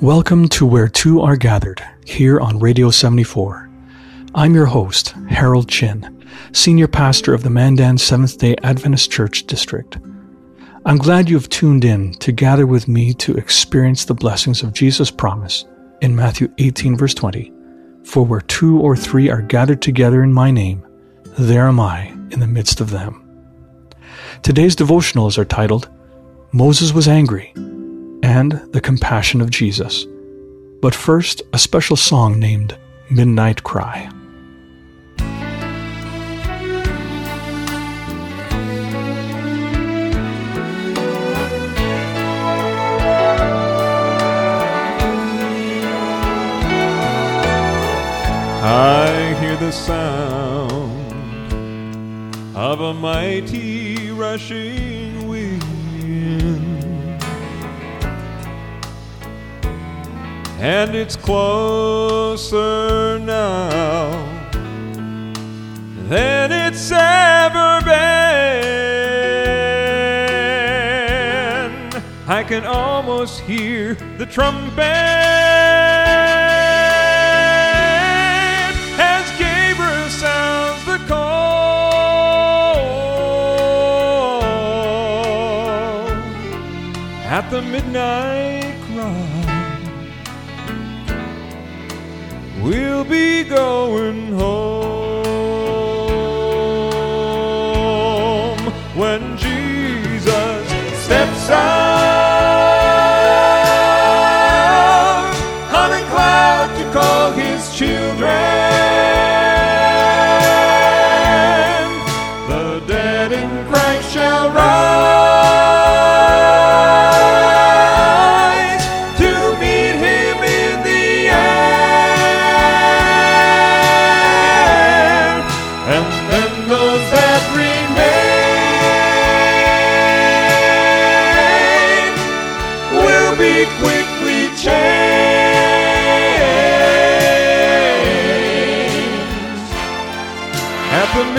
Welcome to Where Two Are Gathered, here on Radio 74. I'm your host, Harold Chin, Senior Pastor of the Mandan Seventh day Adventist Church District. I'm glad you have tuned in to gather with me to experience the blessings of Jesus' promise in Matthew 18, verse 20. For where two or three are gathered together in my name, there am I in the midst of them. Today's devotionals are titled Moses was angry and the compassion of Jesus. But first, a special song named Midnight Cry. I hear the sound of a mighty rushing and it's closer now than it's ever been. I can almost hear the trumpet as Gabriel sounds the call at the midnight We'll be going home when Jesus steps out on a cloud to call his children. The dead in Christ shall rise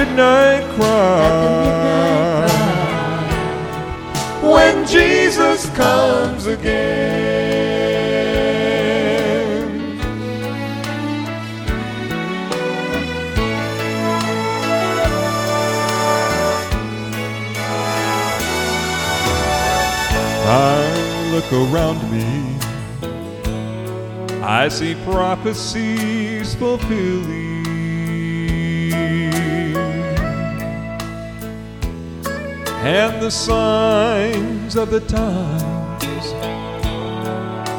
midnight cry when Jesus comes again. I look around me, I see prophecies fulfilling. And the signs of the times.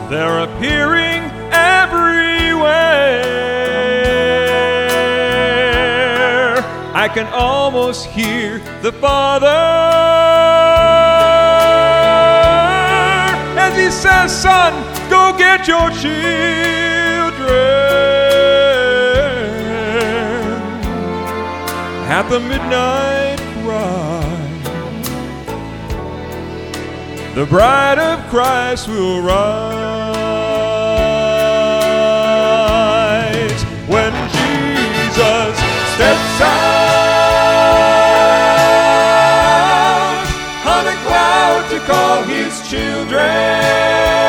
They're appearing everywhere. I can almost hear the Father as He says, Son, go get your children at the midnight The bride of Christ will rise when Jesus steps out on a cloud to call his children.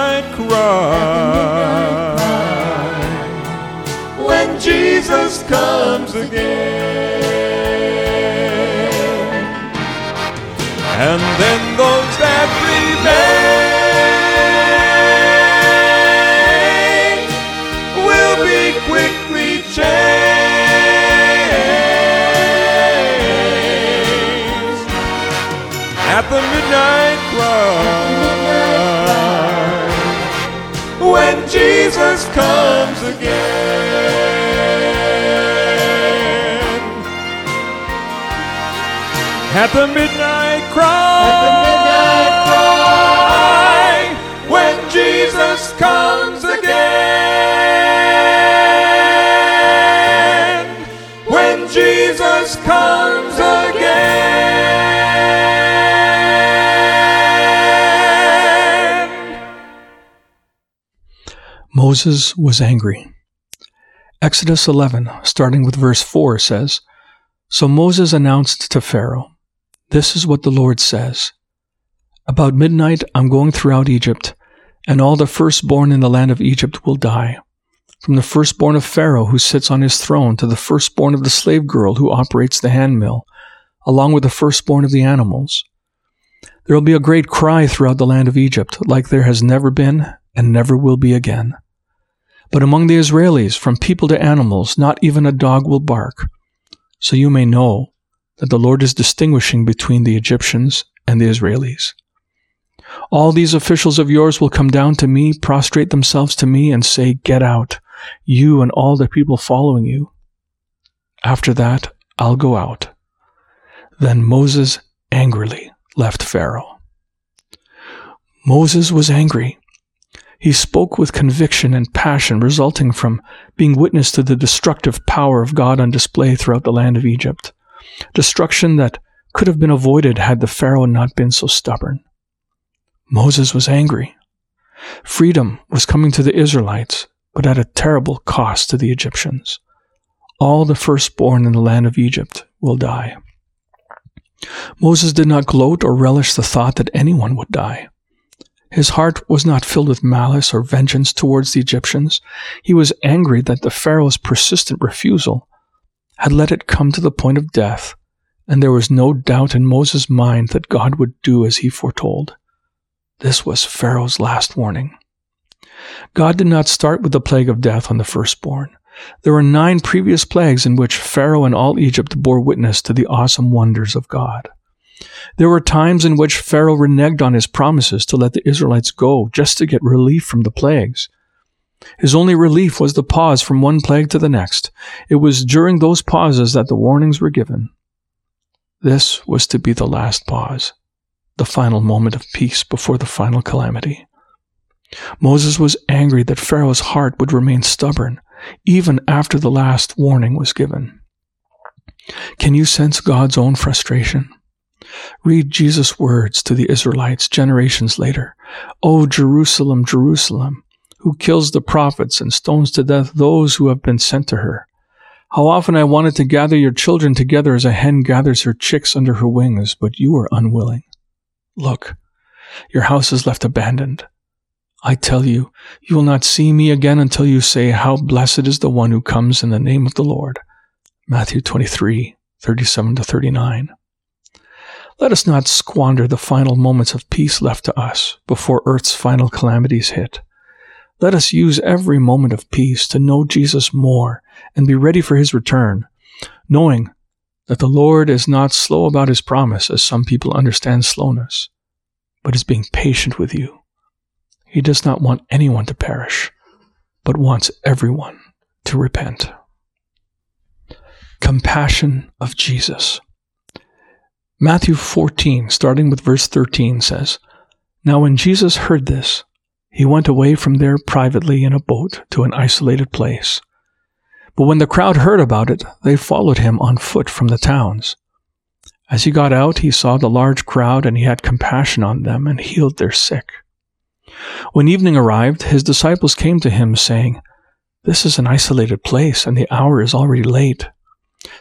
Midnight cry. When Jesus comes again. And then those that remain will be quickly changed. At the midnight cry when Jesus comes again. At the midnight cry. At the midnight cry. When Jesus comes again. When Jesus comes again. Moses was angry. Exodus 11, starting with verse 4, says So Moses announced to Pharaoh, This is what the Lord says. About midnight I'm going throughout Egypt, and all the firstborn in the land of Egypt will die. From the firstborn of Pharaoh who sits on his throne to the firstborn of the slave girl who operates the handmill, along with the firstborn of the animals. There will be a great cry throughout the land of Egypt, like there has never been and never will be again. But among the Israelis, from people to animals, not even a dog will bark. So you may know that the Lord is distinguishing between the Egyptians and the Israelis. All these officials of yours will come down to me, prostrate themselves to me, and say, Get out, you and all the people following you. After that, I'll go out. Then Moses angrily left Pharaoh. Moses was angry. He spoke with conviction and passion resulting from being witness to the destructive power of God on display throughout the land of Egypt. Destruction that could have been avoided had the Pharaoh not been so stubborn. Moses was angry. Freedom was coming to the Israelites, but at a terrible cost to the Egyptians. All the firstborn in the land of Egypt will die. Moses did not gloat or relish the thought that anyone would die. His heart was not filled with malice or vengeance towards the Egyptians. He was angry that the Pharaoh's persistent refusal had let it come to the point of death, and there was no doubt in Moses' mind that God would do as he foretold. This was Pharaoh's last warning. God did not start with the plague of death on the firstborn. There were nine previous plagues in which Pharaoh and all Egypt bore witness to the awesome wonders of God. There were times in which Pharaoh reneged on his promises to let the Israelites go just to get relief from the plagues. His only relief was the pause from one plague to the next. It was during those pauses that the warnings were given. This was to be the last pause the final moment of peace before the final calamity. Moses was angry that Pharaoh's heart would remain stubborn even after the last warning was given. Can you sense God's own frustration? Read Jesus' words to the Israelites generations later. O Jerusalem, Jerusalem, who kills the prophets and stones to death those who have been sent to her. How often I wanted to gather your children together as a hen gathers her chicks under her wings, but you were unwilling. Look, your house is left abandoned. I tell you, you will not see me again until you say, How blessed is the one who comes in the name of the Lord. Matthew 23, 37 to 39. Let us not squander the final moments of peace left to us before earth's final calamities hit. Let us use every moment of peace to know Jesus more and be ready for his return, knowing that the Lord is not slow about his promise, as some people understand slowness, but is being patient with you. He does not want anyone to perish, but wants everyone to repent. Compassion of Jesus. Matthew 14, starting with verse 13, says, Now when Jesus heard this, he went away from there privately in a boat to an isolated place but when the crowd heard about it, they followed him on foot from the towns. As he got out, he saw the large crowd, and he had compassion on them and healed their sick. When evening arrived, his disciples came to him, saying, This is an isolated place, and the hour is already late.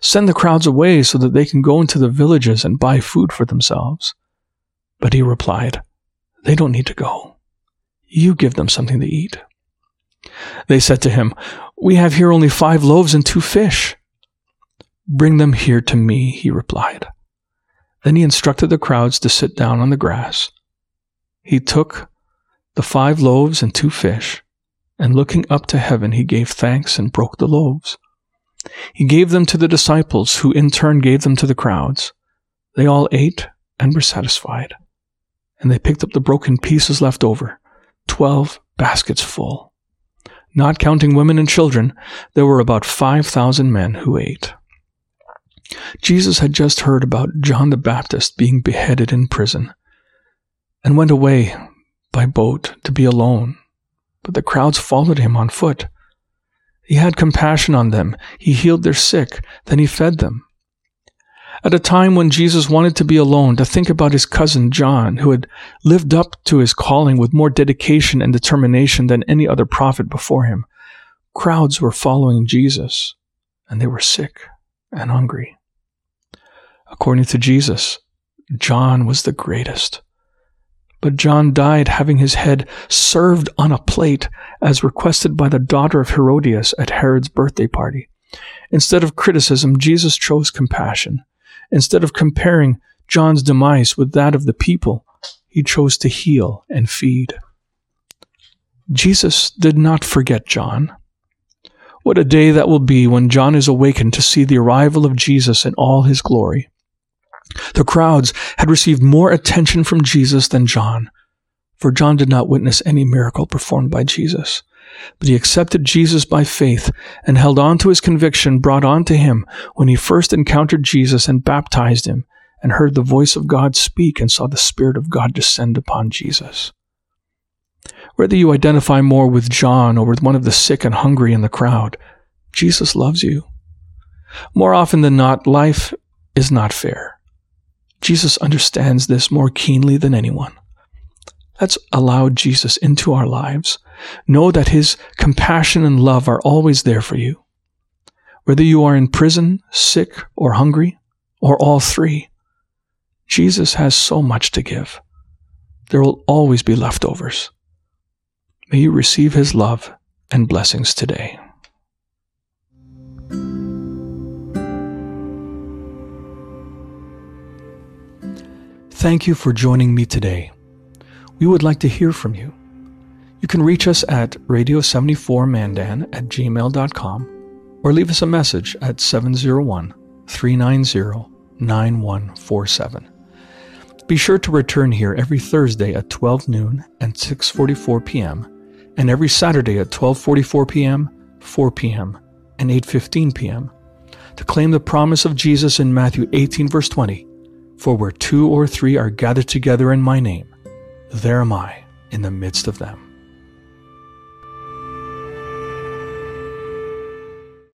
Send the crowds away so that they can go into the villages and buy food for themselves. But he replied, They don't need to go. You give them something to eat. They said to him, We have here only five loaves and two fish. Bring them here to me, he replied. Then he instructed the crowds to sit down on the grass. He took the five loaves and two fish, and looking up to heaven, he gave thanks and broke the loaves. He gave them to the disciples, who in turn gave them to the crowds. They all ate and were satisfied. And they picked up the broken pieces left over, twelve baskets full. Not counting women and children, there were about 5,000 men who ate. Jesus had just heard about John the Baptist being beheaded in prison and went away by boat to be alone, but the crowds followed him on foot. He had compassion on them. He healed their sick. Then he fed them. At a time when Jesus wanted to be alone, to think about his cousin John, who had lived up to his calling with more dedication and determination than any other prophet before him, crowds were following Jesus, and they were sick and hungry. According to Jesus, John was the greatest. But John died having his head served on a plate as requested by the daughter of Herodias at Herod's birthday party. Instead of criticism, Jesus chose compassion. Instead of comparing John's demise with that of the people, he chose to heal and feed. Jesus did not forget John. What a day that will be when John is awakened to see the arrival of Jesus in all his glory. The crowds had received more attention from Jesus than John, for John did not witness any miracle performed by Jesus. But he accepted Jesus by faith and held on to his conviction brought on to him when he first encountered Jesus and baptized him and heard the voice of God speak and saw the Spirit of God descend upon Jesus. Whether you identify more with John or with one of the sick and hungry in the crowd, Jesus loves you. More often than not, life is not fair. Jesus understands this more keenly than anyone. Let's allow Jesus into our lives. Know that his compassion and love are always there for you. Whether you are in prison, sick, or hungry, or all three, Jesus has so much to give. There will always be leftovers. May you receive his love and blessings today. Thank you for joining me today. We would like to hear from you. You can reach us at radio74mandan at gmail.com or leave us a message at 701 390 9147. Be sure to return here every Thursday at 12 noon and 6:44 p.m. and every Saturday at 12:44 p.m., 4 p.m., and 8:15 p.m. to claim the promise of Jesus in Matthew 18 verse 20 for where two or three are gathered together in my name, there am I in the midst of them.